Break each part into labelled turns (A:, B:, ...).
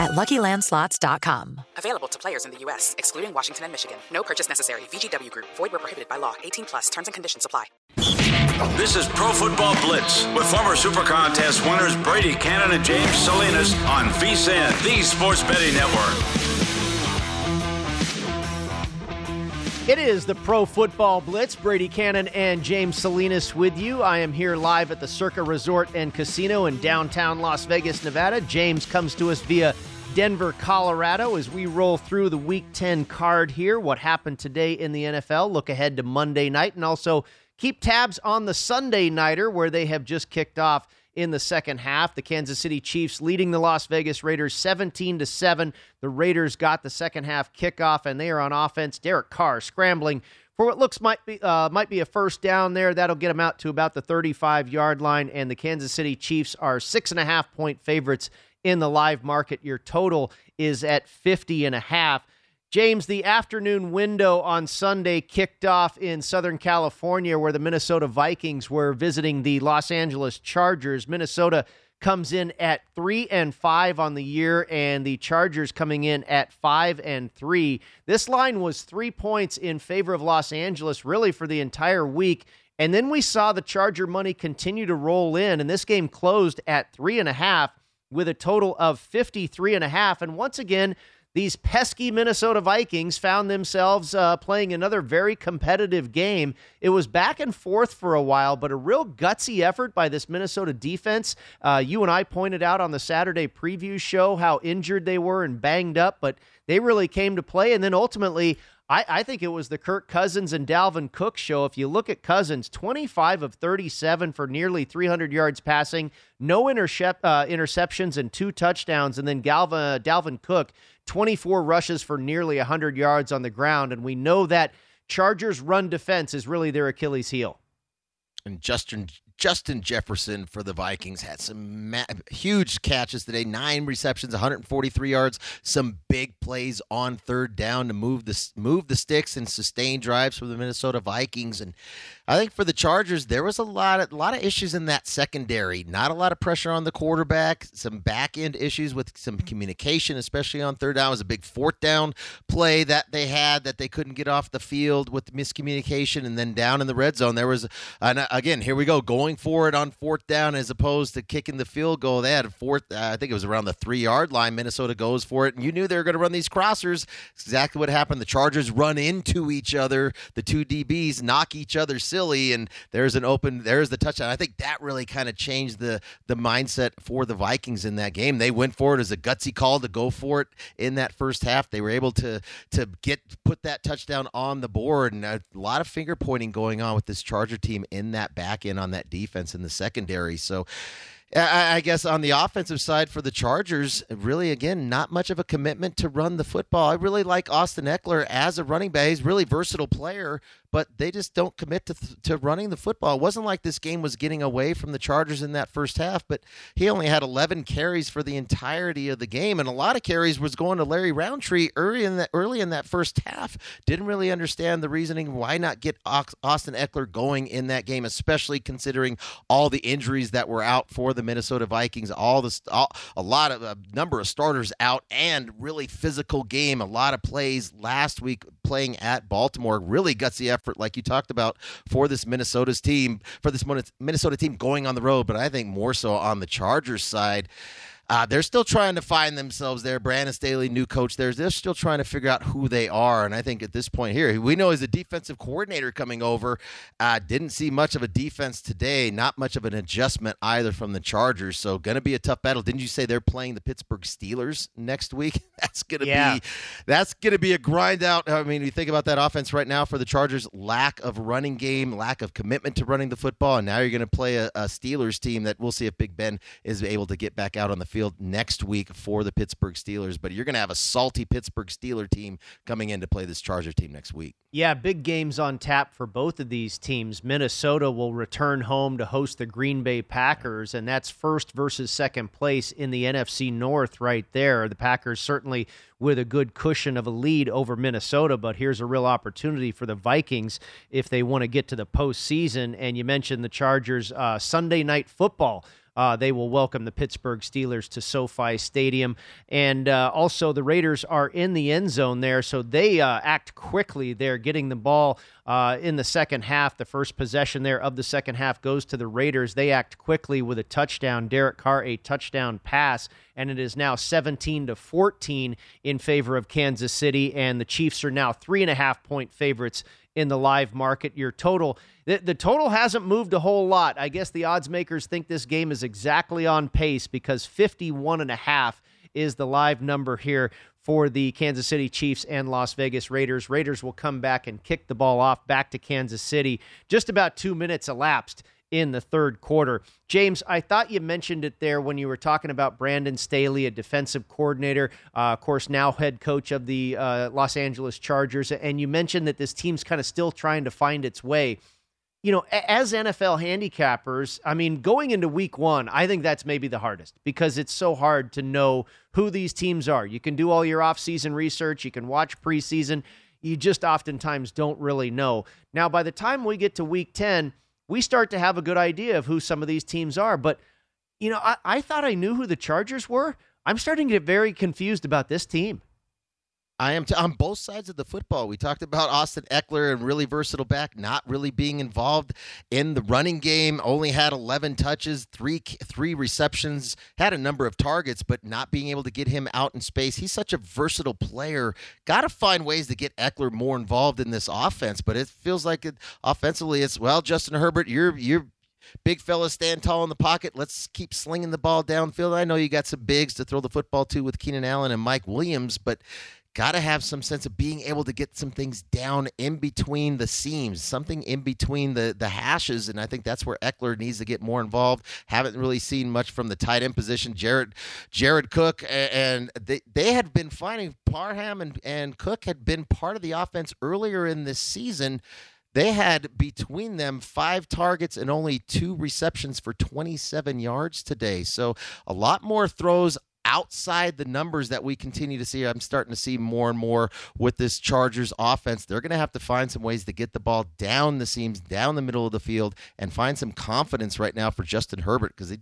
A: at LuckyLandSlots.com.
B: Available to players in the U.S., excluding Washington and Michigan. No purchase necessary. VGW Group. Void where prohibited by law. 18 plus. Terms and conditions apply.
C: This is Pro Football Blitz with former Super Contest winners Brady Cannon and James Salinas on VSIN, the Sports Betting Network.
D: It is the Pro Football Blitz. Brady Cannon and James Salinas with you. I am here live at the Circa Resort and Casino in downtown Las Vegas, Nevada. James comes to us via Denver, Colorado, as we roll through the Week 10 card here. What happened today in the NFL? Look ahead to Monday night and also keep tabs on the Sunday Nighter, where they have just kicked off in the second half. The Kansas City Chiefs leading the Las Vegas Raiders 17 to 7. The Raiders got the second half kickoff and they are on offense. Derek Carr scrambling for what looks might be uh, might be a first down there. That'll get them out to about the 35 yard line. And the Kansas City Chiefs are six and a half point favorites in the live market. Your total is at 50 and a half. James, the afternoon window on Sunday kicked off in Southern California where the Minnesota Vikings were visiting the Los Angeles Chargers. Minnesota comes in at 3 and 5 on the year and the Chargers coming in at 5 and 3. This line was 3 points in favor of Los Angeles really for the entire week. And then we saw the Charger money continue to roll in and this game closed at three and a half with a total of 53 and a half. And once again, these pesky Minnesota Vikings found themselves uh, playing another very competitive game. It was back and forth for a while, but a real gutsy effort by this Minnesota defense. Uh, you and I pointed out on the Saturday preview show how injured they were and banged up, but they really came to play. And then ultimately, I, I, think it was the Kirk Cousins and Dalvin Cook show. If you look at Cousins, 25 of 37 for nearly 300 yards passing, no intercept, uh, interceptions and two touchdowns. And then Galva, Dalvin Cook, 24 rushes for nearly 100 yards on the ground. And we know that Chargers' run defense is really their Achilles heel.
E: And Justin Justin Jefferson for the Vikings had some ma- huge catches today, nine receptions, 143 yards, some big plays on third down to move the move the sticks and sustain drives for the Minnesota Vikings. And I think for the Chargers, there was a lot of a lot of issues in that secondary. Not a lot of pressure on the quarterback. Some back end issues with some communication, especially on third down. It was a big fourth down play that they had that they couldn't get off the field with miscommunication, and then down in the red zone there was an again, here we go, going for it on fourth down as opposed to kicking the field goal. They had a fourth, uh, I think it was around the three yard line. Minnesota goes for it, and you knew they were going to run these crossers. It's exactly what happened. The Chargers run into each other. The two DBs knock each other silly, and there's an open. There's the touchdown. I think that really kind of changed the the mindset for the Vikings in that game. They went for it as a gutsy call to go for it in that first half. They were able to to get put that touchdown on the board, and a lot of finger pointing going on with this Charger team in that back end on that defense in the secondary. So I guess on the offensive side for the Chargers, really, again, not much of a commitment to run the football. I really like Austin Ekeler as a running back. He's really versatile player, but they just don't commit to, to running the football. It wasn't like this game was getting away from the Chargers in that first half, but he only had 11 carries for the entirety of the game, and a lot of carries was going to Larry Rountree early in that early in that first half. Didn't really understand the reasoning why not get Austin Ekeler going in that game, especially considering all the injuries that were out for the Minnesota Vikings. All the all, a lot of a number of starters out, and really physical game. A lot of plays last week playing at Baltimore. Really gutsy effort like you talked about, for this Minnesota's team, for this Minnesota team going on the road, but I think more so on the Chargers side. Uh, they're still trying to find themselves there. Brandon Staley, new coach there, they're still trying to figure out who they are. And I think at this point here, we know he's a defensive coordinator coming over, uh, didn't see much of a defense today, not much of an adjustment either from the Chargers. So going to be a tough battle. Didn't you say they're playing the Pittsburgh Steelers next week? That's going to yeah. be that's going to be a grind out. I mean, you think about that offense right now for the Chargers, lack of running game, lack of commitment to running the football, and now you're going to play a, a Steelers team that we'll see if Big Ben is able to get back out on the field field next week for the Pittsburgh Steelers. But you're going to have a salty Pittsburgh Steeler team coming in to play this Charger team next week.
D: Yeah, big games on tap for both of these teams. Minnesota will return home to host the Green Bay Packers, and that's first versus second place in the NFC North right there. The Packers certainly with a good cushion of a lead over Minnesota, but here's a real opportunity for the Vikings if they want to get to the postseason. And you mentioned the Chargers uh, Sunday night football uh, they will welcome the Pittsburgh Steelers to SoFi Stadium. And uh, also, the Raiders are in the end zone there, so they uh, act quickly. They're getting the ball uh, in the second half. The first possession there of the second half goes to the Raiders. They act quickly with a touchdown. Derek Carr, a touchdown pass, and it is now 17 to 14 in favor of Kansas City. And the Chiefs are now three and a half point favorites in the live market. Your total, the, the total hasn't moved a whole lot. I guess the odds makers think this game is exactly on pace because 51 and a half is the live number here for the Kansas City Chiefs and Las Vegas Raiders. Raiders will come back and kick the ball off back to Kansas City. Just about two minutes elapsed in the third quarter. James, I thought you mentioned it there when you were talking about Brandon Staley, a defensive coordinator, uh, of course, now head coach of the uh, Los Angeles Chargers. And you mentioned that this team's kind of still trying to find its way. You know, as NFL handicappers, I mean, going into week one, I think that's maybe the hardest because it's so hard to know who these teams are. You can do all your offseason research, you can watch preseason. You just oftentimes don't really know. Now, by the time we get to week 10, we start to have a good idea of who some of these teams are. But, you know, I, I thought I knew who the Chargers were. I'm starting to get very confused about this team.
E: I am t- on both sides of the football. We talked about Austin Ekeler and really versatile back, not really being involved in the running game. Only had 11 touches, three three receptions, had a number of targets, but not being able to get him out in space. He's such a versatile player. Got to find ways to get Ekeler more involved in this offense. But it feels like it offensively, it's well, Justin Herbert, you're you're big fella stand tall in the pocket. Let's keep slinging the ball downfield. I know you got some bigs to throw the football to with Keenan Allen and Mike Williams, but got to have some sense of being able to get some things down in between the seams, something in between the the hashes, and I think that's where Ekeler needs to get more involved. Haven't really seen much from the tight end position. Jared Jared Cook and they they had been finding Parham and and Cook had been part of the offense earlier in this season. They had between them five targets and only two receptions for 27 yards today. So a lot more throws outside the numbers that we continue to see. I'm starting to see more and more with this Chargers offense. They're going to have to find some ways to get the ball down the seams, down the middle of the field, and find some confidence right now for Justin Herbert because he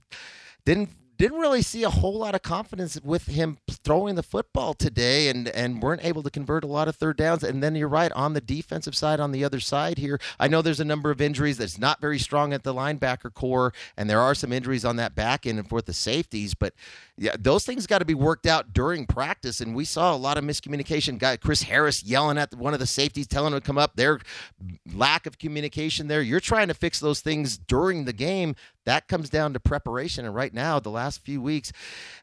E: didn't didn't really see a whole lot of confidence with him throwing the football today and, and weren't able to convert a lot of third downs. And then you're right, on the defensive side, on the other side here, I know there's a number of injuries that's not very strong at the linebacker corps, and there are some injuries on that back end and for the safeties, but yeah, those things got to be worked out during practice. And we saw a lot of miscommunication. Guy Chris Harris yelling at one of the safeties, telling him to come up. Their lack of communication there. You're trying to fix those things during the game. That comes down to preparation. And right now, the last few weeks,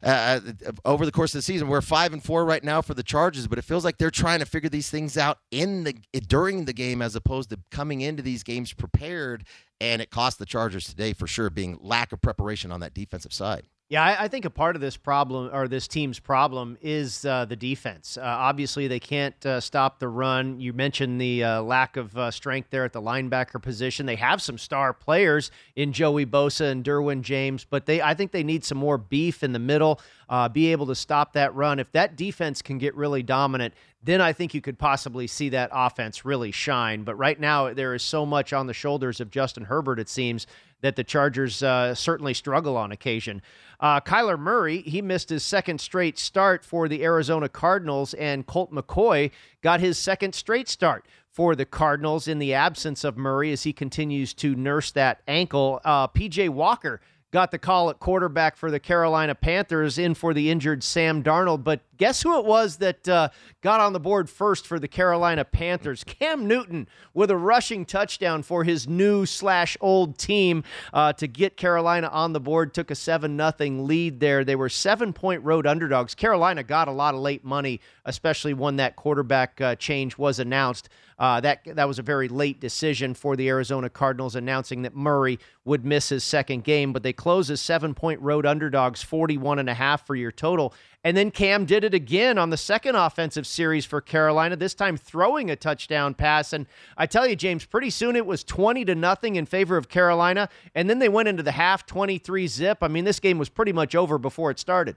E: uh, uh, over the course of the season, we're five and four right now for the Chargers. But it feels like they're trying to figure these things out in the during the game as opposed to coming into these games prepared. And it cost the Chargers today for sure, being lack of preparation on that defensive side.
D: Yeah, I, I, think a part of this problem or this team's problem is uh, the defense. Uh, obviously, they can't uh, stop the run. You mentioned the uh, lack of uh, strength there at the linebacker position. They have some star players in Joey Bosa and Derwin James, but they I think they need some more beef in the middle. Uh, be able to stop that run. If that defense can get really dominant, then I think you could possibly see that offense really shine. But right now, there is so much on the shoulders of Justin Herbert, it seems, that the Chargers uh, certainly struggle on occasion. Uh, Kyler Murray, he missed his second straight start for the Arizona Cardinals, and Colt McCoy got his second straight start for the Cardinals in the absence of Murray as he continues to nurse that ankle. Uh, PJ Walker got the call at quarterback for the Carolina Panthers in for the injured Sam Darnold. But guess who it was that uh, got on the board first for the Carolina Panthers? Cam Newton with a rushing touchdown for his new slash old team uh, to get Carolina on the board. Took a seven nothing lead there. They were seven point road underdogs. Carolina got a lot of late money, especially when that quarterback uh, change was announced. Uh, that that was a very late decision for the Arizona Cardinals, announcing that Murray would miss his second game. But they close as seven point road underdogs, 41 and a half for your total. And then Cam did it again on the second offensive series for Carolina, this time throwing a touchdown pass. And I tell you, James, pretty soon it was 20 to nothing in favor of Carolina. And then they went into the half 23 zip. I mean, this game was pretty much over before it started.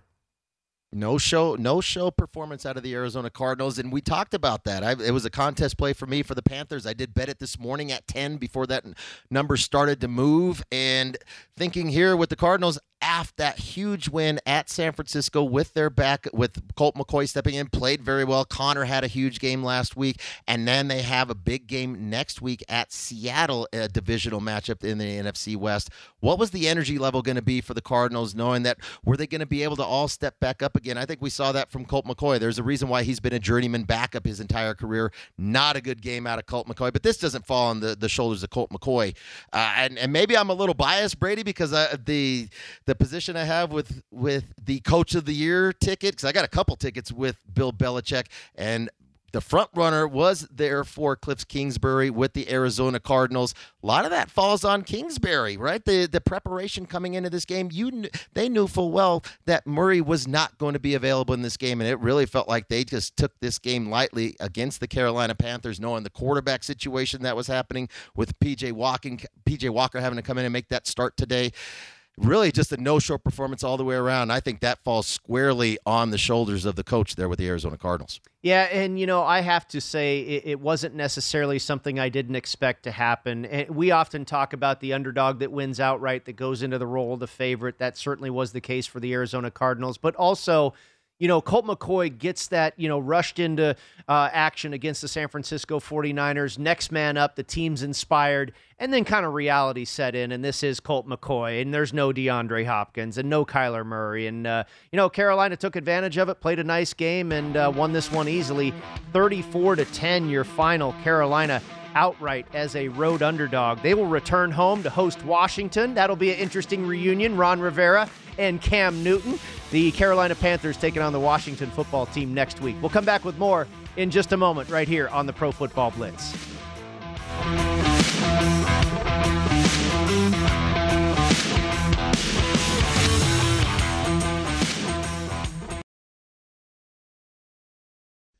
E: No show, no show performance out of the Arizona Cardinals, and we talked about that. I, it was a contest play for me for the Panthers. I did bet it this morning at ten before that number started to move, and thinking here with the Cardinals, after that huge win at San Francisco with their back with Colt McCoy stepping in, played very well. Conner had a huge game last week, and then they have a big game next week at Seattle, a divisional matchup in the NFC West. What was the energy level going to be for the Cardinals, knowing that were they going to be able to all step back up again? I think we saw that from Colt McCoy. There's a reason why he's been a journeyman backup his entire career. Not a good game out of Colt McCoy, but this doesn't fall on the, the shoulders of Colt McCoy. Uh, and, and maybe I'm a little biased, Brady, because uh, the the position I have with with the Coach of the Year ticket because I got a couple tickets with Bill Belichick, and the front runner was there for Cliff Kingsbury with the Arizona Cardinals. A lot of that falls on Kingsbury, right? The the preparation coming into this game, you kn- they knew full well that Murray was not going to be available in this game, and it really felt like they just took this game lightly against the Carolina Panthers, knowing the quarterback situation that was happening with PJ Walking, PJ Walker having to come in and make that start today really just a no-show performance all the way around. I think that falls squarely on the shoulders of the coach there with the Arizona Cardinals.
D: Yeah, and you know, I have to say it, it wasn't necessarily something I didn't expect to happen. And we often talk about the underdog that wins outright, that goes into the role of the favorite. That certainly was the case for the Arizona Cardinals, but also you know, Colt McCoy gets that, you know, rushed into uh, action against the San Francisco 49ers. Next man up, the team's inspired. And then kind of reality set in, and this is Colt McCoy, and there's no DeAndre Hopkins and no Kyler Murray. And, uh, you know, Carolina took advantage of it, played a nice game, and uh, won this one easily 34 to 10, your final. Carolina outright as a road underdog. They will return home to host Washington. That'll be an interesting reunion. Ron Rivera and Cam Newton. The Carolina Panthers taking on the Washington football team next week. We'll come back with more in just a moment right here on the Pro Football Blitz.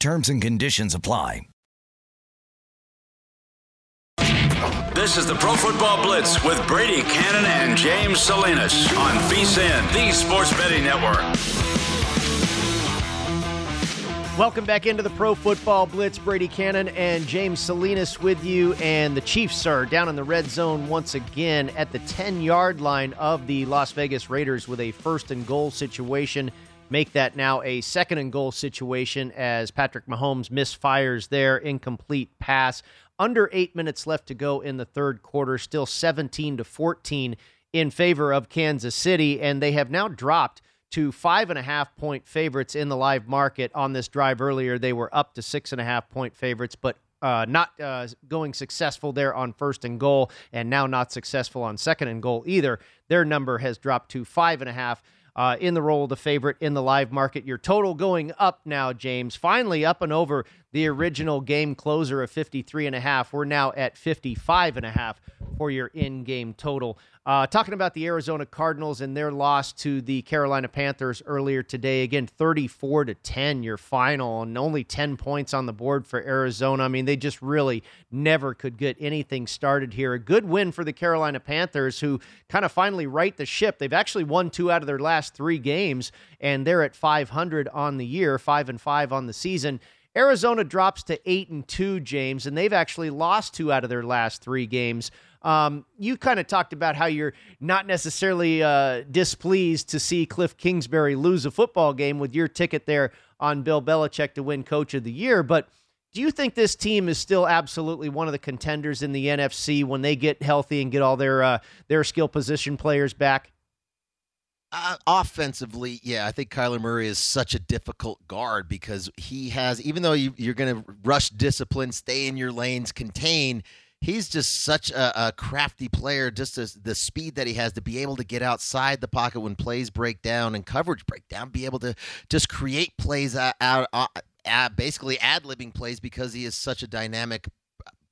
F: Terms and conditions apply.
C: This is the Pro Football Blitz with Brady Cannon and James Salinas on VSIN, the Sports Betting Network.
D: Welcome back into the Pro Football Blitz. Brady Cannon and James Salinas with you. And the Chiefs are down in the red zone once again at the 10 yard line of the Las Vegas Raiders with a first and goal situation make that now a second and goal situation as Patrick Mahomes misfires their incomplete pass. Under eight minutes left to go in the third quarter, still 17 to 14 in favor of Kansas City, and they have now dropped to five and a half point favorites in the live market on this drive earlier. They were up to six and a half point favorites, but uh, not uh, going successful there on first and goal, and now not successful on second and goal either. Their number has dropped to five and a half uh, in the role of the favorite in the live market. Your total going up now, James. Finally up and over the original game closer of 53 and a half. We're now at 55 and a half for your in-game total. Uh, talking about the Arizona Cardinals and their loss to the Carolina Panthers earlier today. Again, 34 to 10, your final, and only 10 points on the board for Arizona. I mean, they just really never could get anything started here. A good win for the Carolina Panthers, who kind of finally right the ship. They've actually won two out of their last three games, and they're at 500 on the year, five and five on the season. Arizona drops to eight and two, James, and they've actually lost two out of their last three games. Um, you kind of talked about how you're not necessarily uh, displeased to see Cliff Kingsbury lose a football game with your ticket there on Bill Belichick to win Coach of the Year, but do you think this team is still absolutely one of the contenders in the NFC when they get healthy and get all their uh, their skill position players back?
E: Uh, offensively, yeah, I think Kyler Murray is such a difficult guard because he has, even though you, are going to rush discipline, stay in your lanes, contain, he's just such a, a crafty player. Just as the speed that he has to be able to get outside the pocket when plays break down and coverage break down, be able to just create plays out, out, out basically ad libbing plays because he is such a dynamic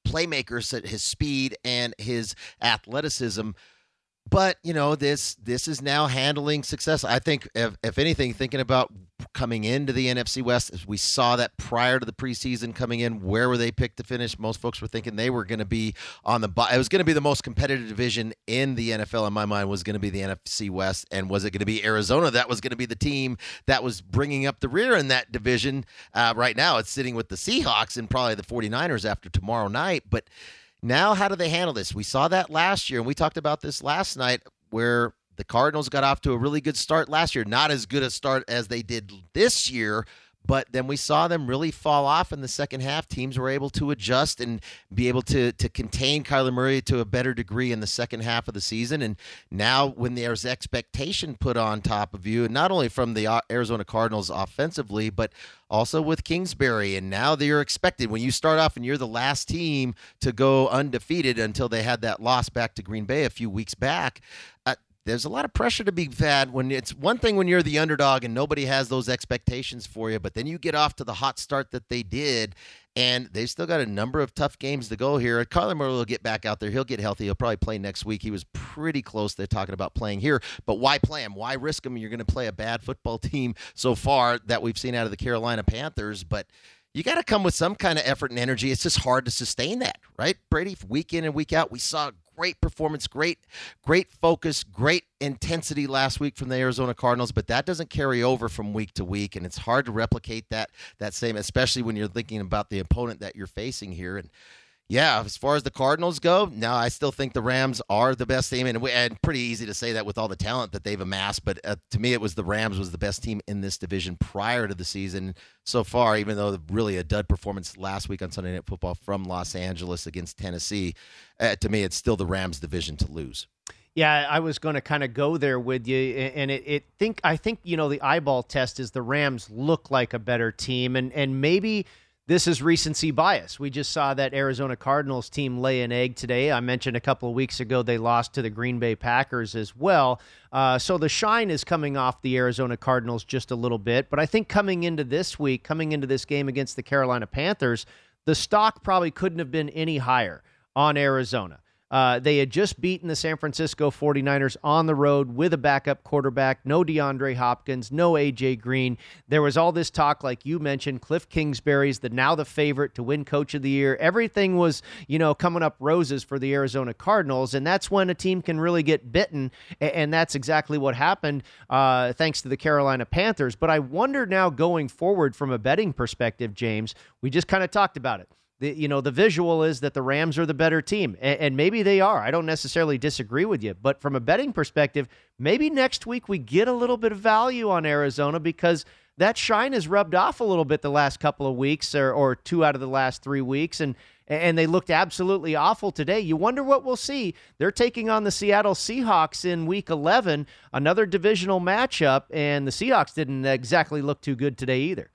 E: playmaker. So his speed and his athleticism but you know this this is now handling success i think if, if anything thinking about coming into the NFC West. As We saw that prior to the preseason coming in. Where were they picked to finish? Most folks were thinking they were going to be on the. It was going to be the most competitive division in the NFL. In my mind, was going to be the NFC West, and was it going to be Arizona? That was going to be the team that was bringing up the rear in that division. Uh, right now, it's sitting with the Seahawks and probably the 49ers after tomorrow night, but. Now, how do they handle this? We saw that last year, and we talked about this last night, where the Cardinals got off to a really good start last year. Not as good a start as they did this year, but then we saw them really fall off in the second half. Teams were able to adjust and be able to to contain Kyler Murray to a better degree in the second half of the season. And now, when there's expectation put on top of you, not only from the Arizona Cardinals offensively, but also with Kingsbury. And now they're expected when you start off and you're the last team to go undefeated until they had that loss back to Green Bay a few weeks back. Uh, there's a lot of pressure to be had when it's one thing when you're the underdog and nobody has those expectations for you, but then you get off to the hot start that they did, and they've still got a number of tough games to go here. Kyler Murray will get back out there. He'll get healthy. He'll probably play next week. He was pretty close. They're talking about playing here, but why play him? Why risk him? You're going to play a bad football team so far that we've seen out of the Carolina Panthers, but you got to come with some kind of effort and energy. It's just hard to sustain that, right? Brady, week in and week out, we saw great performance, great, great focus, great intensity last week from the Arizona Cardinals, but that doesn't carry over from week to week, and it's hard to replicate that that same, especially when you're thinking about the opponent that you're facing here. And yeah, as far as the Cardinals go, now I still think the Rams are the best team, and, and pretty easy to say that with all the talent that they've amassed. But uh, to me, it was the Rams was the best team in this division prior to the season so far. Even though really a dud performance last week on Sunday Night Football from Los Angeles against Tennessee, uh, to me, it's still the Rams division to lose.
D: Yeah, I was going to kind of go there with you, and it, it think I think you know the eyeball test is the Rams look like a better team, and and maybe this is recency bias. We just saw that Arizona Cardinals team lay an egg today. I mentioned a couple of weeks ago they lost to the Green Bay Packers as well. Uh, so the shine is coming off the Arizona Cardinals just a little bit. But I think coming into this week, coming into this game against the Carolina Panthers, the stock probably couldn't have been any higher on Arizona. Uh, they had just beaten the San Francisco 49ers on the road with a backup quarterback, no DeAndre Hopkins, no AJ Green. There was all this talk, like you mentioned, Cliff Kingsbury's the now the favorite to win Coach of the Year. Everything was, you know, coming up roses for the Arizona Cardinals, and that's when a team can really get bitten, and that's exactly what happened, uh, thanks to the Carolina Panthers. But I wonder now going forward from a betting perspective, James. We just kind of talked about it the you know the visual is that the Rams are the better team, and, and, maybe they are. I don't necessarily disagree with you, but from a betting perspective, maybe next week we get a little bit of value on Arizona because that shine has rubbed off a little bit the last couple of weeks, or, or two out of the last three weeks, and and they looked absolutely awful today. You wonder what we'll see. They're taking on the Seattle Seahawks in Week 11, another divisional matchup, and the Seahawks didn't exactly look too good today either.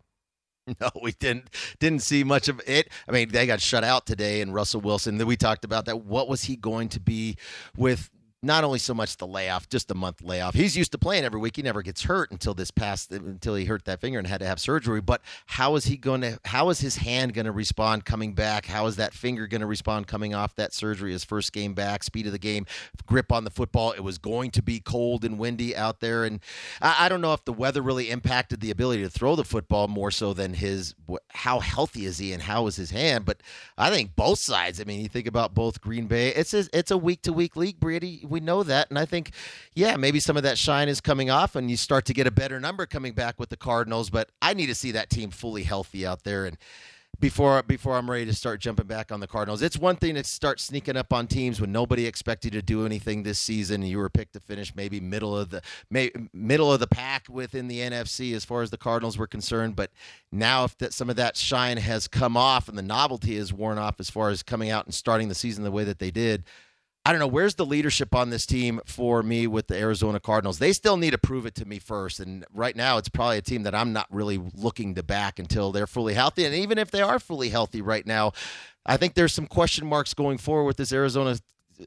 E: No, we didn't didn't see much of it. I mean, they got shut out today, and Russell Wilson. That We talked about that. What was he going to be with not only so much the layoff, just a month layoff. He's used to playing every week. He never gets hurt until this past until he hurt that finger and had to have surgery. But how is he going to? How is his hand going to respond coming back? How is that finger going to respond coming off that surgery? His first game back, speed of the game, grip on the football. It was going to be cold and windy out there, and I, I don't know if the weather really impacted the ability to throw the football more so than his how healthy is he and how is his hand. But I think both sides. I mean, you think about both Green Bay. It's a, it's a week to week league, Brady we know that. And I think, yeah, maybe some of that shine is coming off and you start to get a better number coming back with the Cardinals. But I need to see that team fully healthy out there. And before before I'm ready to start jumping back on the Cardinals. It's one thing to start sneaking up on teams when nobody expected you to do anything this season. and You were picked to finish maybe middle of the may, middle of the pack within the NFC as far as the Cardinals were concerned. But now, if that some of that shine has come off and the novelty is worn off as far as coming out and starting the season the way that they did, I don't know where's the leadership on this team for me with the Arizona Cardinals. They still need to prove it to me first, and right now it's probably a team that I'm not really looking to back until they're fully healthy. And even if they are fully healthy right now, I think there's some question marks going forward with this Arizona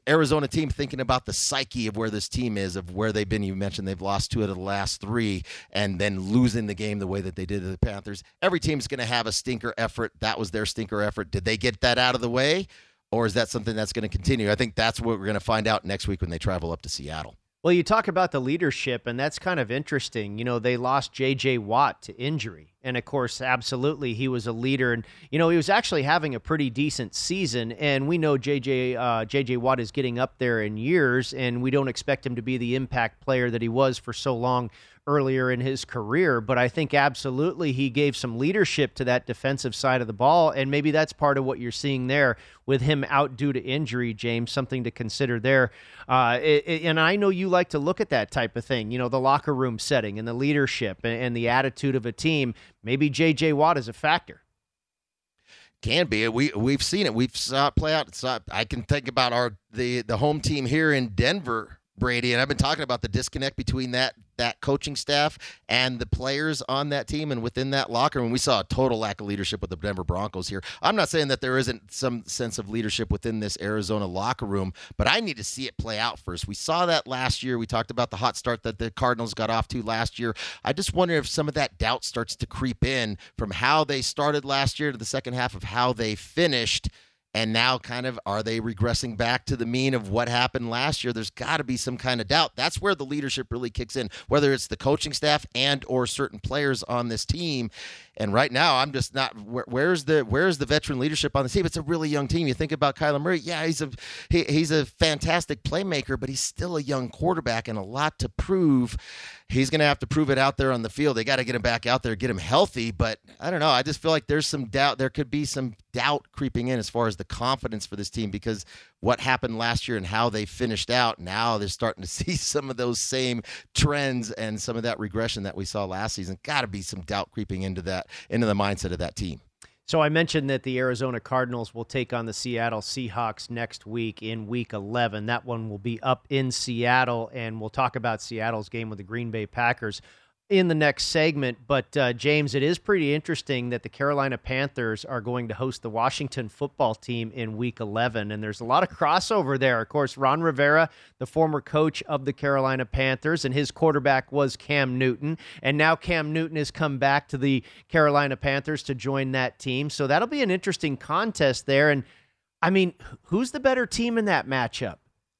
E: Arizona team thinking about the psyche of where this team is, of where they've been. You mentioned they've lost two out of the last three, and then losing the game the way that they did to the Panthers. Every team's going to have a stinker effort. That was their stinker effort. Did they get that out of the way? Or is that something that's going to continue? I think that's what we're going to find out next week when they travel up to Seattle.
D: Well, you talk about the leadership, and that's kind of interesting. You know, they lost J.J. Watt to injury. And of course, absolutely, he was a leader. And, you know, he was actually having a pretty decent season. And we know J.J. Uh, J.J. Watt is getting up there in years, and we don't expect him to be the impact player that he was for so long earlier in his career, but I think absolutely he gave some leadership to that defensive side of the ball, and maybe that's part of what you're seeing there with him out due to injury, James. Something to consider there. Uh, it, and I know you like to look at that type of thing, you know, the locker room setting and the leadership and, and the attitude of a team. Maybe J.J. Watt is a factor
E: can be. We we've seen it. We've saw it play out. Saw, I can think about our the the home team here in Denver Brady, and I've been talking about the disconnect between that that coaching staff and the players on that team and within that locker room. We saw a total lack of leadership with the Denver Broncos here. I'm not saying that there isn't some sense of leadership within this Arizona locker room, but I need to see it play out first. We saw that last year. We talked about the hot start that the Cardinals got off to last year. I just wonder if some of that doubt starts to creep in from how they started last year to the second half of how they finished and now kind of are they regressing back to the mean of what happened last year? There's got to be some kind of doubt. That's where the leadership really kicks in whether it's the coaching staff and or certain players on this team and right now i'm just not where, where's the where's the veteran leadership on the team it's a really young team you think about kyler murray yeah he's a he, he's a fantastic playmaker but he's still a young quarterback and a lot to prove he's going to have to prove it out there on the field. They got to get him back out there, get him healthy. But I don't know. I just feel like there's some doubt. There could be some doubt creeping in as far as the confidence for this team because what happened last year and how they finished out. Now they're starting to see some of those same trends and some of that regression that we saw last season. Got to be some doubt creeping into that into the mindset of that team.
D: So I mentioned that the Arizona Cardinals will take on the Seattle Seahawks next week in week 11. That one will be up in Seattle, and we'll talk about Seattle's game with the Green Bay Packers in the next segment. But uh, James, it is pretty interesting that the Carolina Panthers are going to host the Washington football team in Week 11, and there's a lot of crossover there. Of course, Ron Rivera, the former coach of the Carolina Panthers, and his quarterback was Cam Newton, and now Cam Newton has come back to the Carolina Panthers to join that team. So that'll be an interesting contest there. And I mean, who's the better team in that matchup?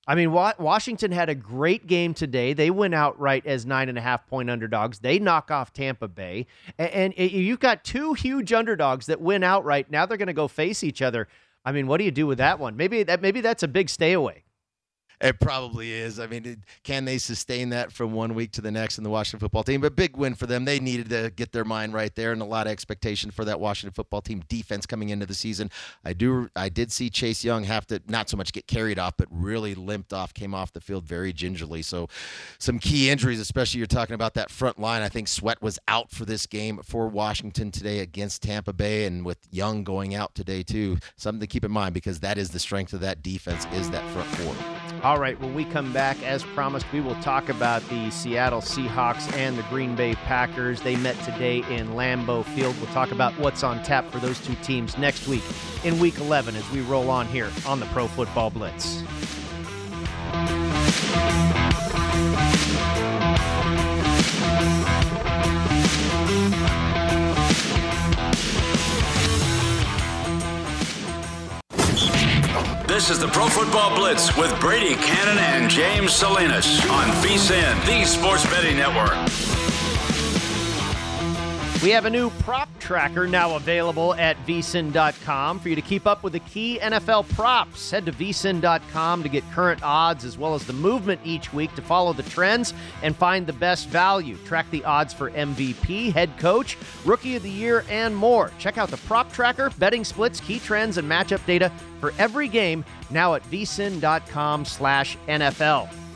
D: I mean, Washington had a great game today. They went out right as nine and a half point underdogs. They knock off Tampa Bay, and, you've got two huge underdogs that win outright. Now they're going to go face each other. I mean, what do you do with that one? Maybe that maybe that's a big stay away.
E: It probably is. I mean, can they sustain that from one week to the next in the Washington football team? But big win for them. They needed to get their mind right there, and a lot of expectation for that Washington football team defense coming into the season. I do. I did see Chase Young have to not so much get carried off, but really limped off, came off the field very gingerly. So, some key injuries, especially you're talking about that front line. I think Sweat was out for this game for Washington today against Tampa Bay, and with Young going out today too. Something to keep in mind because that is the strength of that defense is that front four.
D: All right, when we come back, as promised, we will talk about the Seattle Seahawks and the Green Bay Packers. They met today in Lambeau Field. We'll talk about what's on tap for those two teams next week in Week 11 as we roll on here on the Pro Football Blitz.
C: This is the Pro Football Blitz with Brady Cannon and James Salinas on VSIN, the Sports Betting Network.
D: We have a new prop tracker now available at vsin.com for you to keep up with the key NFL props. Head to vsin.com to get current odds as well as the movement each week to follow the trends and find the best value. Track the odds for MVP, head coach, rookie of the year, and more. Check out the prop tracker, betting splits, key trends, and matchup data for every game now at vsin.com slash NFL.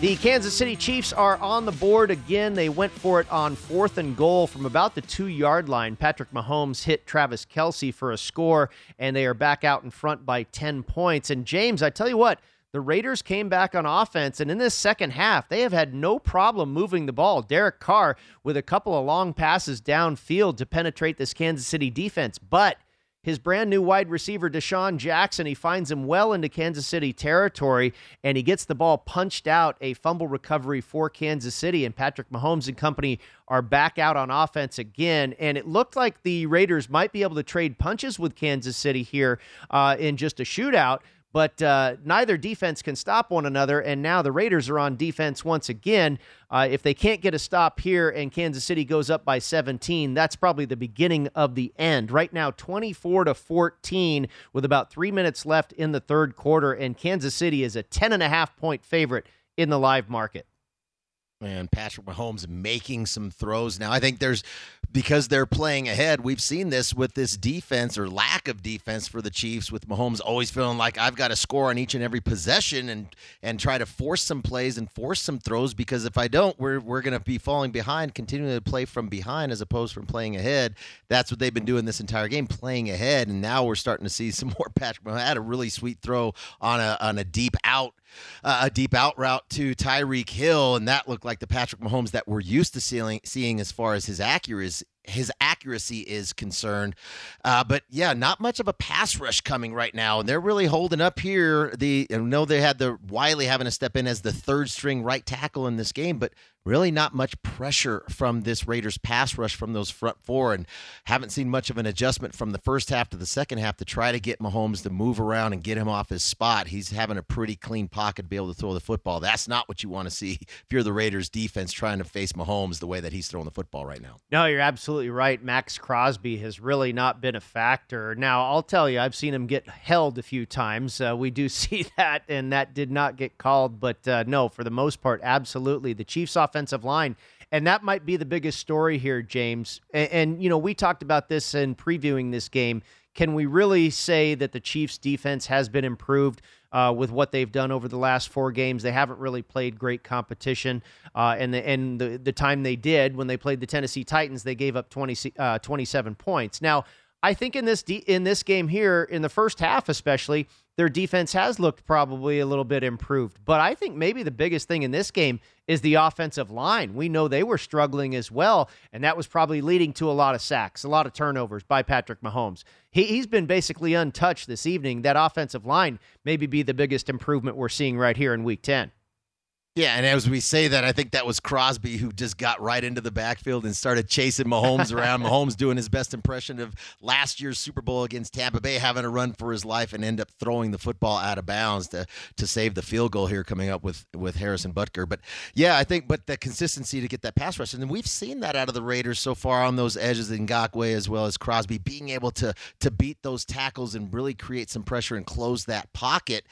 D: The Kansas City Chiefs are on the board again. They went for it on fourth and goal from about the two yard line. Patrick Mahomes hit Travis Kelce for a score, and they are back out in front by 10 points. And James, I tell you what, the Raiders came back on offense, and in this second half, they have had no problem moving the ball. Derek Carr with a couple of long passes downfield to penetrate this Kansas City defense. But his brand new wide receiver, DeSean Jackson. He finds him well into Kansas City territory, and he gets the ball punched out. A fumble recovery for Kansas City, and Patrick Mahomes and company are back out on offense again. And it looked like the Raiders might be able to trade punches with Kansas City here uh, in just a shootout. But uh, neither defense can stop one another. And now the Raiders are on defense once again. Uh, if they can't get a stop here and Kansas City goes up by 17, that's probably the beginning of the end. Right now, 24 to 14 with about three minutes left in the third quarter, and Kansas City is a 10 and a half point favorite in the live market.
E: And Patrick Mahomes making some throws now. I think there's because they're playing ahead. We've seen this with this defense or lack of defense for the Chiefs, with Mahomes always feeling like I've got to score on each and every possession and and try to force some plays and force some throws. Because if I don't, we're we're going to be falling behind, continuing to play from behind as opposed from playing ahead. That's what they've been doing this entire game, playing ahead. And now we're starting to see some more. Patrick Mahomes had a really sweet throw on a on a deep out uh, a deep out route to Tyreek Hill, and that looked like the Patrick Mahomes that we're used to seeing, seeing as far as his accuracy his accuracy is concerned. Uh, but yeah, not much of a pass rush coming right now, and they're really holding up here. The I know they had the Wylie having to step in as the third string right tackle in this game, but really not much pressure from this Raiders pass rush from those front four, and haven't seen much of an adjustment from the first half to the second half to try to get Mahomes to move around and get him off his spot. He's having a pretty clean pocket to be able to throw the football. That's not what you want to see if you're the Raiders defense trying to face Mahomes the way that he's throwing the football right now.
D: No, you're absolutely right. Maxx Crosby has really not been a factor. Now, I'll tell you, I've seen him get held a few times. Uh, we do see that, and that did not get called. But uh, no, for the most part, absolutely. The Chiefs' offensive line. And that might be the biggest story here, James. And, and, you know, we talked about this in previewing this game. Can we really say that the Chiefs' defense has been improved uh, with what they've done over the last four games? They haven't really played great competition. Uh, and the, and the, the time they did, when they played the Tennessee Titans, they gave up 20, uh, 27 points. Now, I think in this de- in this game here, in the first half especially, their defense has looked probably a little bit improved. But I think maybe the biggest thing in this game is the offensive line. We know they were struggling as well, and that was probably leading to a lot of sacks, a lot of turnovers by Patrick Mahomes. He, he's been basically untouched this evening. That offensive line maybe be the biggest improvement we're seeing right here in Week 10.
E: Yeah, and as we say that, I think that was Crosby who just got right into the backfield and started chasing Mahomes around. Mahomes doing his best impression of last year's Super Bowl against Tampa Bay, having a run for his life and end up throwing the football out of bounds to to save the field goal here coming up with with Harrison Butker. But yeah, I think but the consistency to get that pass rush, and we've seen that out of the Raiders so far on those edges in Ngakoue as well as Crosby being able to to beat those tackles and really create some pressure and close that pocket.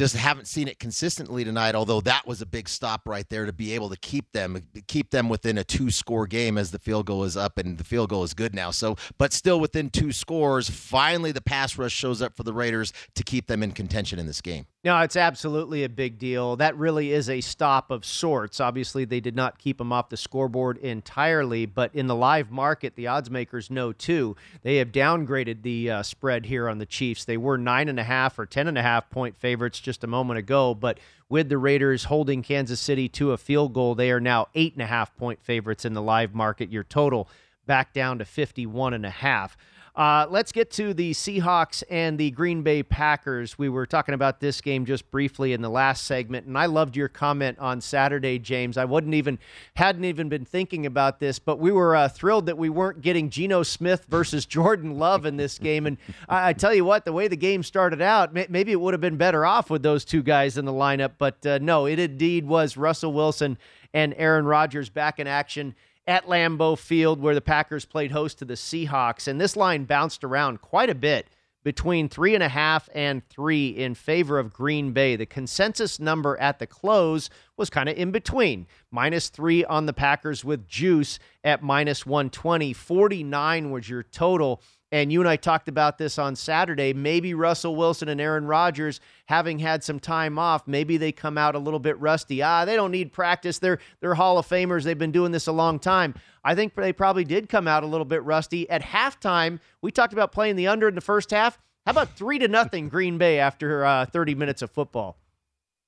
E: Just haven't seen it consistently tonight, although that was a big stop right there to be able to keep them keep them within a two score game as the field goal is up and the field goal is good now. So, but still within two scores, finally the pass rush shows up for the Raiders to keep them in contention in this game.
D: No, it's absolutely a big deal. That really is a stop of sorts. Obviously, they did not keep him off the scoreboard entirely, but in the live market, the odds makers know too. They have downgraded the uh, spread here on the Chiefs. They were nine and a half or ten and a half point favorites just a moment ago, but with the Raiders holding Kansas City to a field goal, they are now eight and a half point favorites in the live market. Your total back down to 51 and a half. Uh, let's get to the Seahawks and the Green Bay Packers. We were talking about this game just briefly in the last segment, and I loved your comment on Saturday, James. I wouldn't even hadn't even been thinking about this, but we were uh, thrilled that we weren't getting Geno Smith versus Jordan Love in this game. And I, I, tell you what, the way the game started out, may, maybe it would have been better off with those two guys in the lineup. But uh, no, it indeed was Russell Wilson and Aaron Rodgers back in action at Lambeau Field, where the Packers played host to the Seahawks. And this line bounced around quite a bit between three and a half and three in favor of Green Bay. The consensus number at the close was kind of in between minus three on the Packers with juice at minus 120. 49 was your total. And you and I talked about this on Saturday. Maybe Russell Wilson and Aaron Rodgers, having had some time off, maybe they come out a little bit rusty. Ah, they don't need practice. They're they're Hall of Famers. They've been doing this a long time. I think they probably did come out a little bit rusty at halftime. We talked about playing the under in the first half. How about three to nothing Green Bay after uh, 30 minutes of football?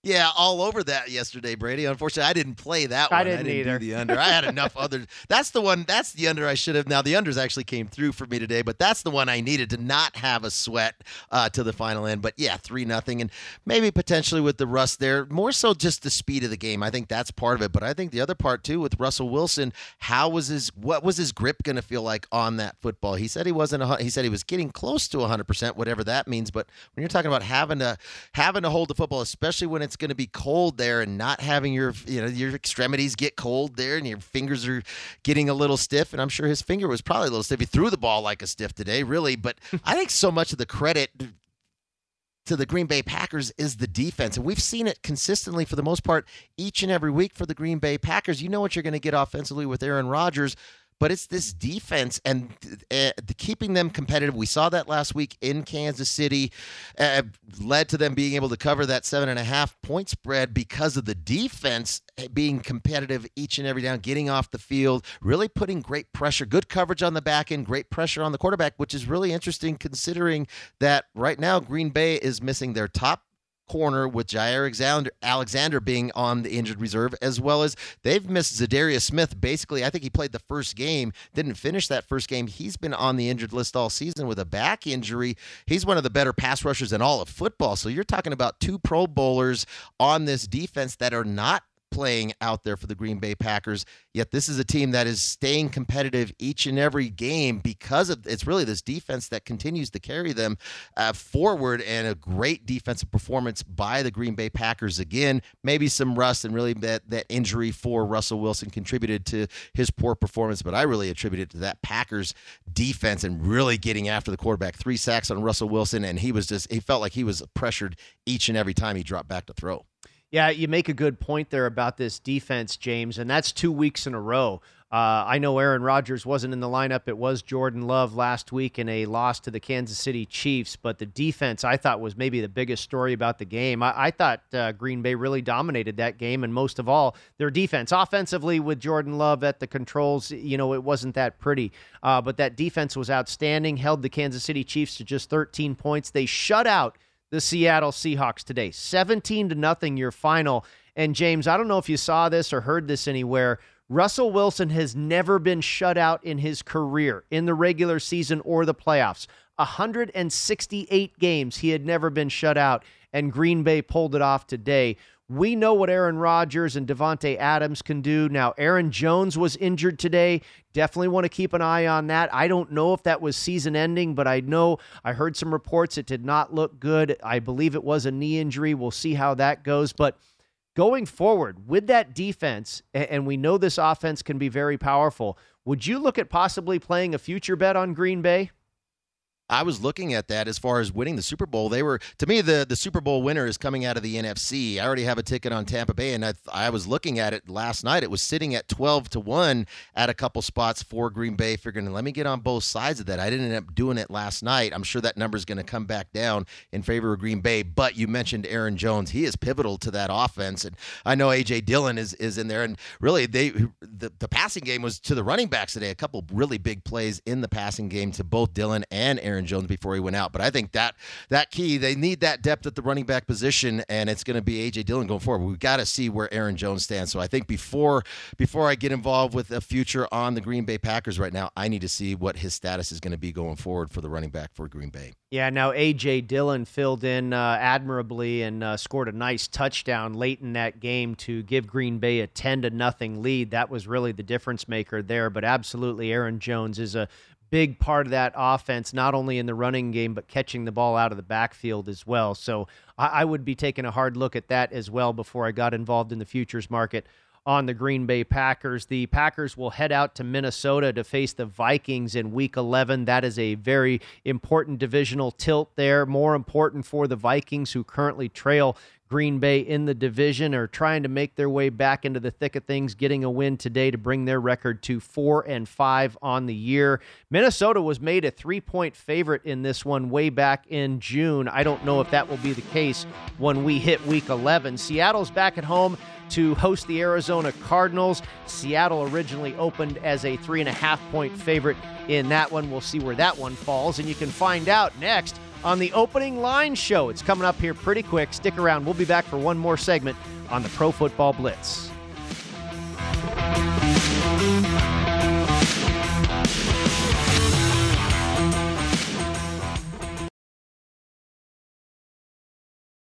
E: Yeah, all over that yesterday, Brady. Unfortunately, I didn't play that
D: I
E: one.
D: didn't
E: I didn't
D: either.
E: do the under. I had enough other. That's the one. That's the under I should have. Now the unders actually came through for me today, but that's the one I needed to not have a sweat uh, to the final end. But yeah, three nothing, and maybe potentially with the rust there. More so just the speed of the game. I think that's part of it. But I think the other part too with Russell Wilson. How was his? What was his grip going to feel like on that football? He said he wasn't. A, he said he was getting close to 100, percent whatever that means. But when you're talking about having to having to hold the football, especially when it's going to be cold there and not having your you know your extremities get cold there and your fingers are getting a little stiff. And I'm sure his finger was probably a little stiff. He threw the ball like a stiff today, really. But I think so much of the credit to the Green Bay Packers is the defense. And we've seen it consistently for the most part each and every week for the Green Bay Packers. You know what you're going to get offensively with Aaron Rodgers, but it's this defense and uh, keeping them competitive. We saw that last week in Kansas City, uh, led to them being able to cover that seven and a half point spread because of the defense being competitive each and every down, getting off the field, really putting great pressure, good coverage on the back end, great pressure on the quarterback, which is really interesting considering that right now Green Bay is missing their top corner with Jaire Alexander, being on the injured reserve, as well as they've missed Za'Darius Smith. Basically, I think he played the first game, didn't finish that first game. He's been on the injured list all season with a back injury. He's one of the better pass rushers in all of football. So you're talking about two Pro Bowlers on this defense that are not playing out there for the Green Bay Packers. Yet this is a team that is staying competitive each and every game because of it's really this defense that continues to carry them uh, forward and a great defensive performance by the Green Bay Packers again. Maybe some rust and really that that injury for Russell Wilson contributed to his poor performance, but I really attribute it to that Packers defense and really getting after the quarterback. Three sacks on Russell Wilson and he was just he felt like he was pressured each and every time he dropped back to throw.
D: Yeah, you make a good point there about this defense, James, and that's two weeks in a row. Uh, I know Aaron Rodgers wasn't in the lineup. It was Jordan Love last week in a loss to the Kansas City Chiefs, but the defense I thought was maybe the biggest story about the game. I, I thought uh, Green Bay really dominated that game, and most of all, their defense. Offensively, with Jordan Love at the controls, you know, it wasn't that pretty, uh, but that defense was outstanding, held the Kansas City Chiefs to just 13 points. They shut out the Seattle Seahawks today. 17 to nothing your final. And James, I don't know if you saw this or heard this anywhere. Russell Wilson has never been shut out in his career in the regular season or the playoffs. 168 games he had never been shut out and Green Bay pulled it off today. We know what Aaron Rodgers and Davante Adams can do. Now, Aaron Jones was injured today. Definitely want to keep an eye on that. I don't know if that was season ending, but I know I heard some reports it did not look good. I believe it was a knee injury. We'll see how that goes. But going forward with that defense, and we know this offense can be very powerful, would you look at possibly playing a future bet on Green Bay?
E: I was looking at that as far as winning the Super Bowl. They were to me the the Super Bowl winner is coming out of the NFC. I already have a ticket on Tampa Bay, and I, I was looking at it last night. It was sitting at twelve to one at a couple spots for Green Bay. Figuring let me get on both sides of that. I didn't end up doing it last night. I'm sure that number is going to come back down in favor of Green Bay. But you mentioned Aaron Jones. He is pivotal to that offense, and I know AJ Dillon is is in there. And really, they the the passing game was to the running backs today. A couple really big plays in the passing game to both Dillon and Aaron Jones before he went out. But I think that that key, they need that depth at the running back position, and it's going to be AJ Dillon going forward. We've got to see where Aaron Jones stands. So I think before before I get involved with a future on the Green Bay Packers right now, I need to see what his status is going to be going forward for the running back for Green Bay.
D: Yeah, now AJ Dillon filled in uh, admirably and uh, scored a nice touchdown late in that game to give Green Bay a ten to nothing lead. That was really the difference maker there. But absolutely, Aaron Jones is a big part of that offense, not only in the running game, but catching the ball out of the backfield as well. So I, I would be taking a hard look at that as well before I got involved in the futures market on the Green Bay Packers. The Packers will head out to Minnesota to face the Vikings in week 11. That is a very important divisional tilt there. More important for the Vikings, who currently trail Green Bay in the division are trying to make their way back into the thick of things, getting a win today to bring their record to four and five on the year. Minnesota was made a three point favorite in this one way back in June. I don't know if that will be the case when we hit week 11. Seattle's back at home to host the Arizona Cardinals. Seattle originally opened as a three and a half point favorite in that one. We'll see where that one falls. And you can find out next on the opening line show. It's coming up here pretty quick. Stick around. We'll be back for one more segment on the Pro Football Blitz.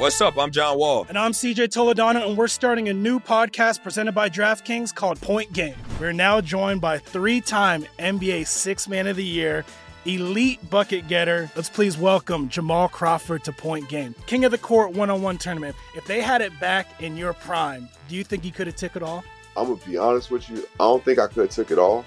G: What's up? I'm John Wall.
H: And I'm CJ Toledano, and we're starting a new podcast presented by DraftKings called Point Game. We're now joined by three time NBA Six Man of the Year, elite bucket getter. Let's please welcome Jamal Crawford to Point Game. King of the Court one on one tournament. If they had it back in your prime, do you think you could have took it all?
I: I'm going to be honest with you. I don't think I could have took it all,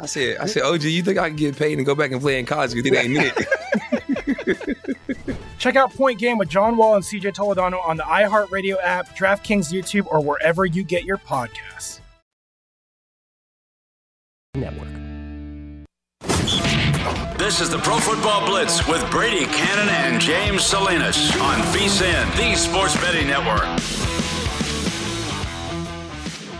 G: I said, I said, OG, you think I can get paid and go back and play in college? Because it ain't it.
H: Check out Point Game with John Wall and CJ Toledano on the iHeartRadio app, DraftKings YouTube, or wherever you get your podcasts.
J: Network.
C: This is the Pro Football Blitz with Brady Kannon and James Salinas on VSIN, the Sports Betting Network.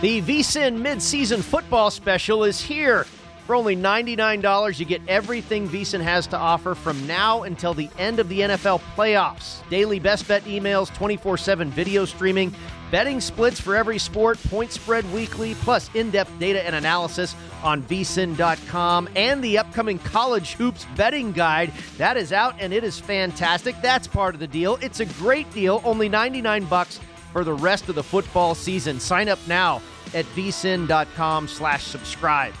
D: The VSIN midseason football special is here. For only $99, you get everything VSIN has to offer from now until the end of the NFL playoffs. Daily best bet emails, 24 7 video streaming, betting splits for every sport, point spread weekly, plus in depth data and analysis on vsin.com, and the upcoming college hoops betting guide. That is out and it is fantastic. That's part of the deal. It's a great deal, only 99 bucks for the rest of the football season. Sign up now at vsin.com slash subscribe.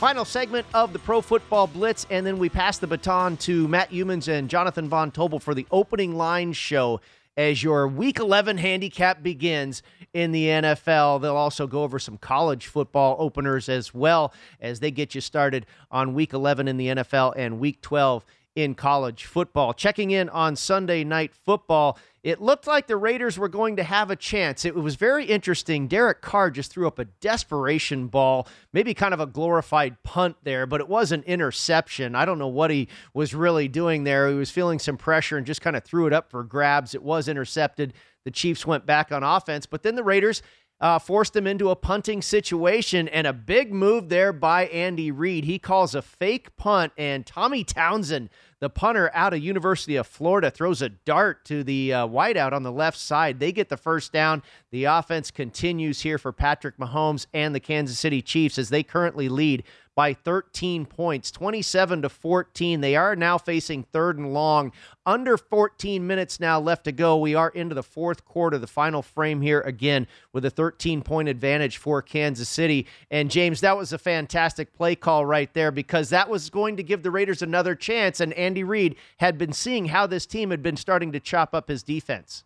D: Final segment of the Pro Football Blitz, and then we pass the baton to Matt Youmans and Jonathan Von Tobel for the opening line show as your Week 11 handicap begins in the NFL. They'll also go over some college football openers as well as they get you started on Week 11 in the NFL and Week 12 in college football. Checking in on Sunday night football, it looked like the Raiders were going to have a chance. It was very interesting. Derek Carr just threw up a desperation ball, maybe kind of a glorified punt there, but it was an interception. I don't know what he was really doing there. He was feeling some pressure and just kind of threw it up for grabs. It was intercepted. The Chiefs went back on offense, but then the Raiders uh, forced them into a punting situation and a big move there by Andy Reid. He calls a fake punt, and Tommy Townsend, the punter out of University of Florida, throws a dart to the uh, wideout on the left side. They get the first down. The offense continues here for Patrick Mahomes and the Kansas City Chiefs as they currently lead by 13 points, 27 to 14. They are now facing third and long. Under 14 minutes now left to go. We are into the fourth quarter, the final frame here again with a 13 point advantage for Kansas City. And James, that was a fantastic play call right there because that was going to give the Raiders another chance. And Andy Reid had been seeing how this team had been starting to chop up his defense.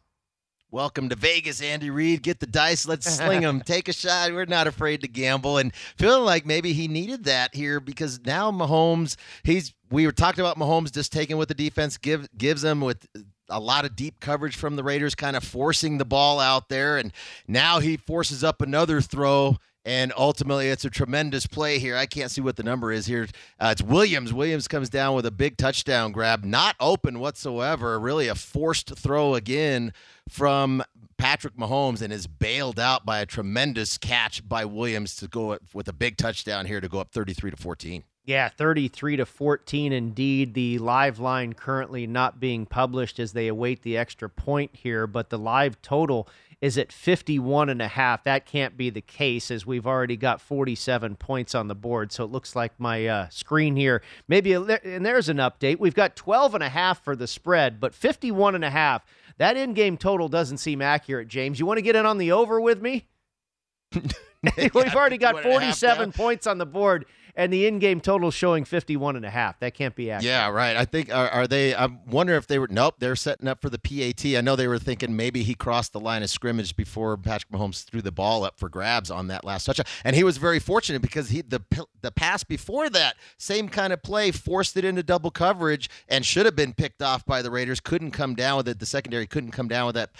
E: Welcome to Vegas, Andy Reid. Get the dice. Let's sling them. Take a shot. We're not afraid to gamble. And feeling like maybe he needed that here because now Mahomes, he's we were talking about Mahomes just taking what the defense give, gives him with a lot of deep coverage from the Raiders, kind of forcing the ball out there. And now he forces up another throw and ultimately, it's a tremendous play here. I can't see what the number is here. Uh, it's Williams. Williams comes down with a big touchdown grab, not open whatsoever. Really a forced throw again from Patrick Mahomes and is bailed out by a tremendous catch by Williams to go with a big touchdown here to go up 33 to 14.
D: Yeah, 33 to 14 indeed. The live line currently not being published as they await the extra point here, but the live total is at 51 and a half. That can't be the case as we've already got 47 points on the board. So it looks like my uh, screen here maybe and there's an update. We've got 12 and a half for the spread, but 51 and a half. That in-game total doesn't seem accurate, James. You want to get in on the over with me? We've already got 47 points on the board and the in-game total showing 51 and a half. That can't be accurate.
E: Yeah, right. I think are, are they I wonder if they were nope, they're setting up for the PAT. I know they were thinking maybe he crossed the line of scrimmage before Patrick Mahomes threw the ball up for grabs on that last touchdown. And he was very fortunate because he the the pass before that, same kind of play, forced it into double coverage and should have been picked off by the Raiders. Couldn't come down with it. The secondary couldn't come down with that.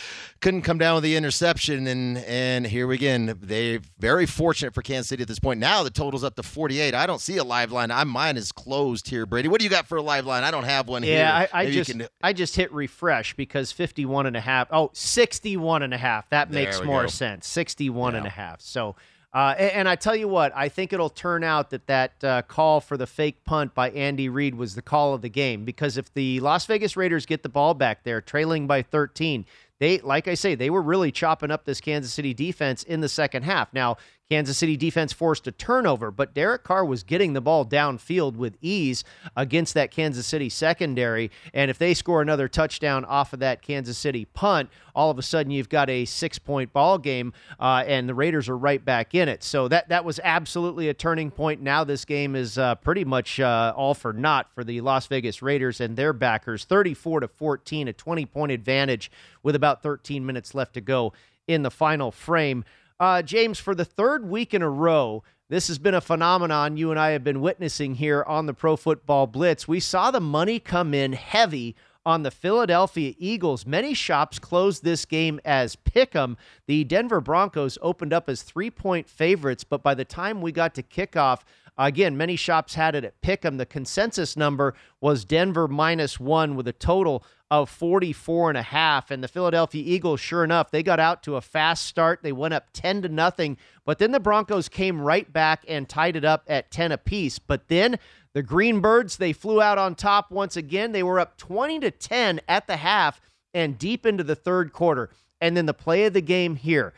E: Couldn't come down with the interception and and here we again, They're very fortunate for Kansas City at this point. Now the total's up to 48. I don't see a live line. I'm mine is closed here, Brady. What do you got for a live line? I don't have one
D: yeah,
E: here.
D: Yeah, I, I just can... I just hit refresh because 51 and a half. Oh, 61 and a half. That there makes more go. sense. 61 yeah. and a half. So uh, and, and, I tell you what, I think it'll turn out that that uh, call for the fake punt by Andy Reid was the call of the game because if the Las Vegas Raiders get the ball back there, trailing by 13, they, like I say, they were really chopping up this Kansas City defense in the second half. Now, Kansas City defense forced a turnover, but Derek Carr was getting the ball downfield with ease against that Kansas City secondary. And if they score another touchdown off of that Kansas City punt, all of a sudden you've got a six point ball game, uh, and the Raiders are right back in it. So that that was absolutely a turning point. Now this game is uh, pretty much uh, all for naught for the Las Vegas Raiders and their backers, 34 to 14, a 20 point advantage with about 13 minutes left to go in the final frame. Uh, James, for the third week in a row, this has been a phenomenon you and I have been witnessing here on the Pro Football Blitz. We saw the money come in heavy on the Philadelphia Eagles. Many shops closed this game as pick 'em. The Denver Broncos opened up as three point favorites, but by the time we got to kickoff, again, many shops had it at pick 'em. The consensus number was Denver minus one with a total of 44 and a half and the Philadelphia Eagles sure enough they got out to a fast start. They went up 10 to nothing but then the Broncos came right back and tied it up at 10 apiece. But then the Greenbirds they flew out on top once again. They were up 20 to 10 at the half and deep into the third quarter. And then the play of the game here.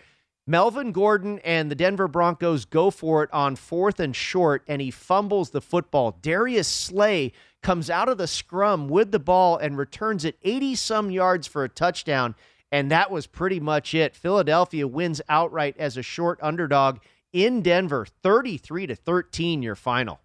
D: Melvin Gordon and the Denver Broncos go for it on fourth and short, and he fumbles the football. Darius Slay comes out of the scrum with the ball and returns it 80 some yards for a touchdown. And that was pretty much it. Philadelphia wins outright as a short underdog in Denver, 33 to 13, your final.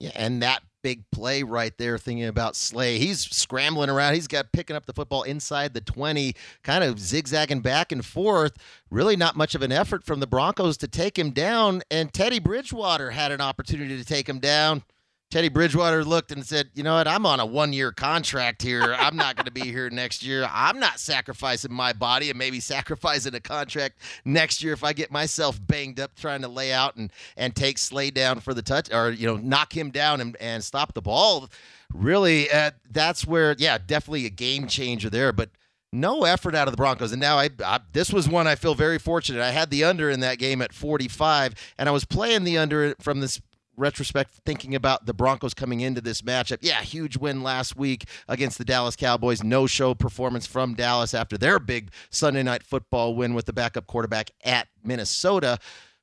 E: Yeah, and that big play right there, thinking about Slay. He's scrambling around. He's got picking up the football inside the 20, kind of zigzagging back and forth. Really not much of an effort from the Broncos to take him down. And Teddy Bridgewater had an opportunity to take him down. Teddy Bridgewater looked and said, "You know what? I'm on a one-year contract here. I'm not going to be here next year. I'm not sacrificing my body and maybe sacrificing a contract next year if I get myself banged up trying to lay out and and take Slay down for the touch or you know knock him down and, and stop the ball. Really, uh, that's where yeah, definitely a game changer there, but." no effort out of the Broncos. And now I, I, this was one I feel very fortunate. I had the under in that game at 45, and I was playing the under from this retrospect, thinking about the Broncos coming into this matchup, yeah, huge win last week against the Dallas Cowboys. No show performance from Dallas after their big Sunday night football win with the backup quarterback at Minnesota.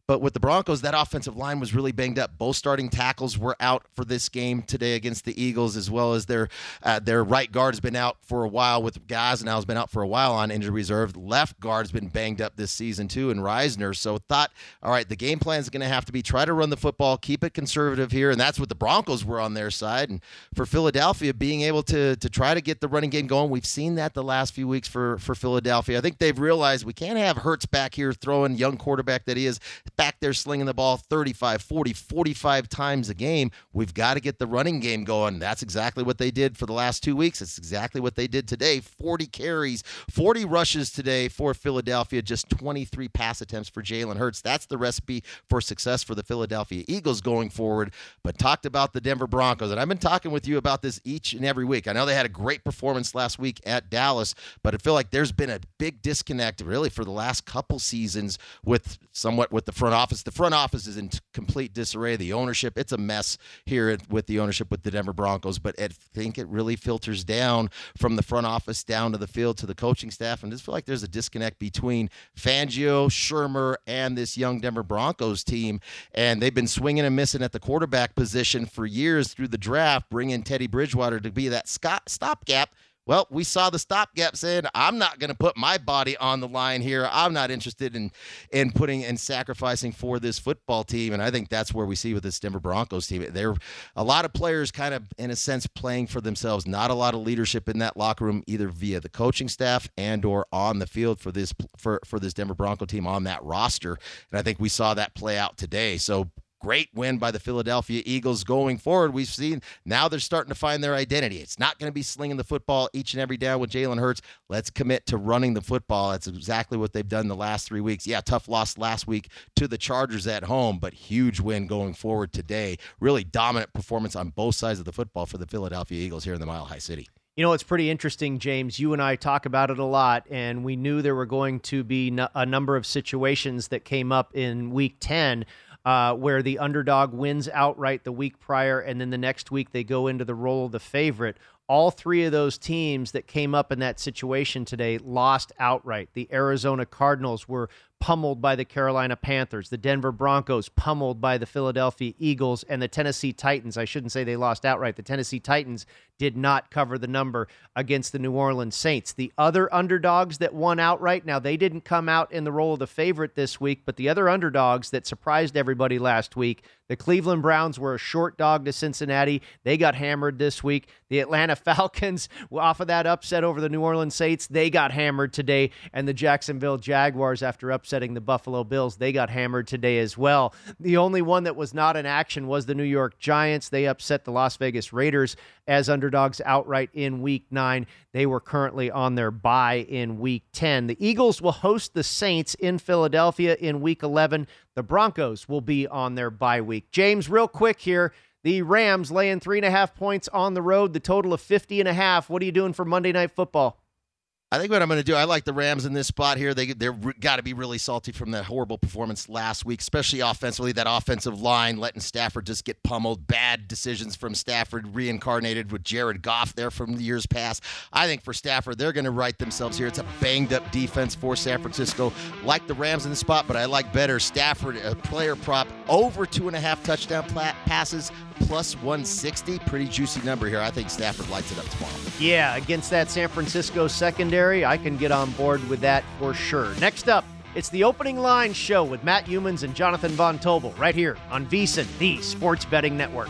E: But with the Broncos, that offensive line was really banged up. Both starting tackles were out for this game today against the Eagles, as well as their uh, their right guard has been out for a while with guys, and now has been out for a while on injury reserve. Left guard's been banged up this season too, and Risner. So thought, all right, the game plan is going to have to be try to run the football, keep it conservative here, and that's what the Broncos were on their side. And for Philadelphia, being able to to try to get the running game going, we've seen that the last few weeks for for Philadelphia. I think they've realized we can't have Hurts back here throwing young quarterback that he is back there slinging the ball 35, 40, 45 times a game. We've got to get the running game going. That's exactly what they did for the last two weeks. It's exactly what they did today. 40 carries, 40 rushes today for Philadelphia, just 23 pass attempts for Jalen Hurts. That's the recipe for success for the Philadelphia Eagles going forward. But talked about the Denver Broncos, and I've been talking with you about this each and every week. I know they had a great performance last week at Dallas, but I feel like there's been a big disconnect really for the last couple seasons with somewhat with the front office. The front office is in complete disarray. The ownership, it's a mess here with the ownership with the Denver Broncos, but I think it really filters down from the front office down to the field to the coaching staff. And I just feel like there's a disconnect between Fangio, Shurmur, and this young Denver Broncos team. And they've been swinging and missing at the quarterback position for years through the draft, bringing Teddy Bridgewater to be that stopgap well, we saw the stopgap saying, I'm not going to put my body on the line here. I'm not interested in in putting and sacrificing for this football team. And I think that's where we see with this Denver Broncos team. There a lot of players kind of in a sense playing for themselves. Not a lot of leadership in that locker room, either via the coaching staff and or on the field for this for, for this Denver Bronco team on that roster. And I think we saw that play out today. So Great win by the Philadelphia Eagles going forward. We've seen now they're starting to find their identity. It's not going to be slinging the football each and every down with Jalen Hurts. Let's commit to running the football. That's exactly what they've done the last three weeks. Yeah, tough loss last week to the Chargers at home, but huge win going forward today. Really dominant performance on both sides of the football for the Philadelphia Eagles here in the Mile High City.
D: You know, it's pretty interesting, James. You and I talk about it a lot, and we knew there were going to be a number of situations that came up in week 10 uh, where the underdog wins outright the week prior, and then the next week they go into the role of the favorite. All three of those teams that came up in that situation today lost outright. The Arizona Cardinals were pummeled by the Carolina Panthers, the Denver Broncos pummeled by the Philadelphia Eagles, and the Tennessee Titans. I shouldn't say they lost outright. The Tennessee Titans did not cover the number against the New Orleans Saints. The other underdogs that won outright, now they didn't come out in the role of the favorite this week, but the other underdogs that surprised everybody last week, the Cleveland Browns were a short dog to Cincinnati. They got hammered this week. The Atlanta Falcons, off of that upset over the New Orleans Saints, they got hammered today. And the Jacksonville Jaguars, after upsetting the Buffalo Bills, they got hammered today as well. The only one that was not in action was the New York Giants. They upset the Las Vegas Raiders as underdogs outright in week nine. They were currently on their bye in week 10. The Eagles will host the Saints in Philadelphia in week 11. The Broncos will be on their bye week. James, real quick here. The Rams laying three and a half points on the road, the total of 50 and a half. What are you doing for Monday Night Football?
E: I think what I'm going to do, I like the Rams in this spot here. They they're got to be really salty from that horrible performance last week, especially offensively. That offensive line letting Stafford just get pummeled. Bad decisions from Stafford, reincarnated with Jared Goff there from the years past. I think for Stafford, they're going to right themselves here. It's a banged up defense for San Francisco. Like the Rams in the spot, but I like better Stafford, a player prop over two and a half touchdown passes plus 160. Pretty juicy number here. I think Stafford lights it up tomorrow.
D: Yeah, against that San Francisco secondary, I can get on board with that for sure. Next up, it's the opening line show with Matt Youmans and Jonathan Von Tobel right here on VSiN, the Sports Betting Network.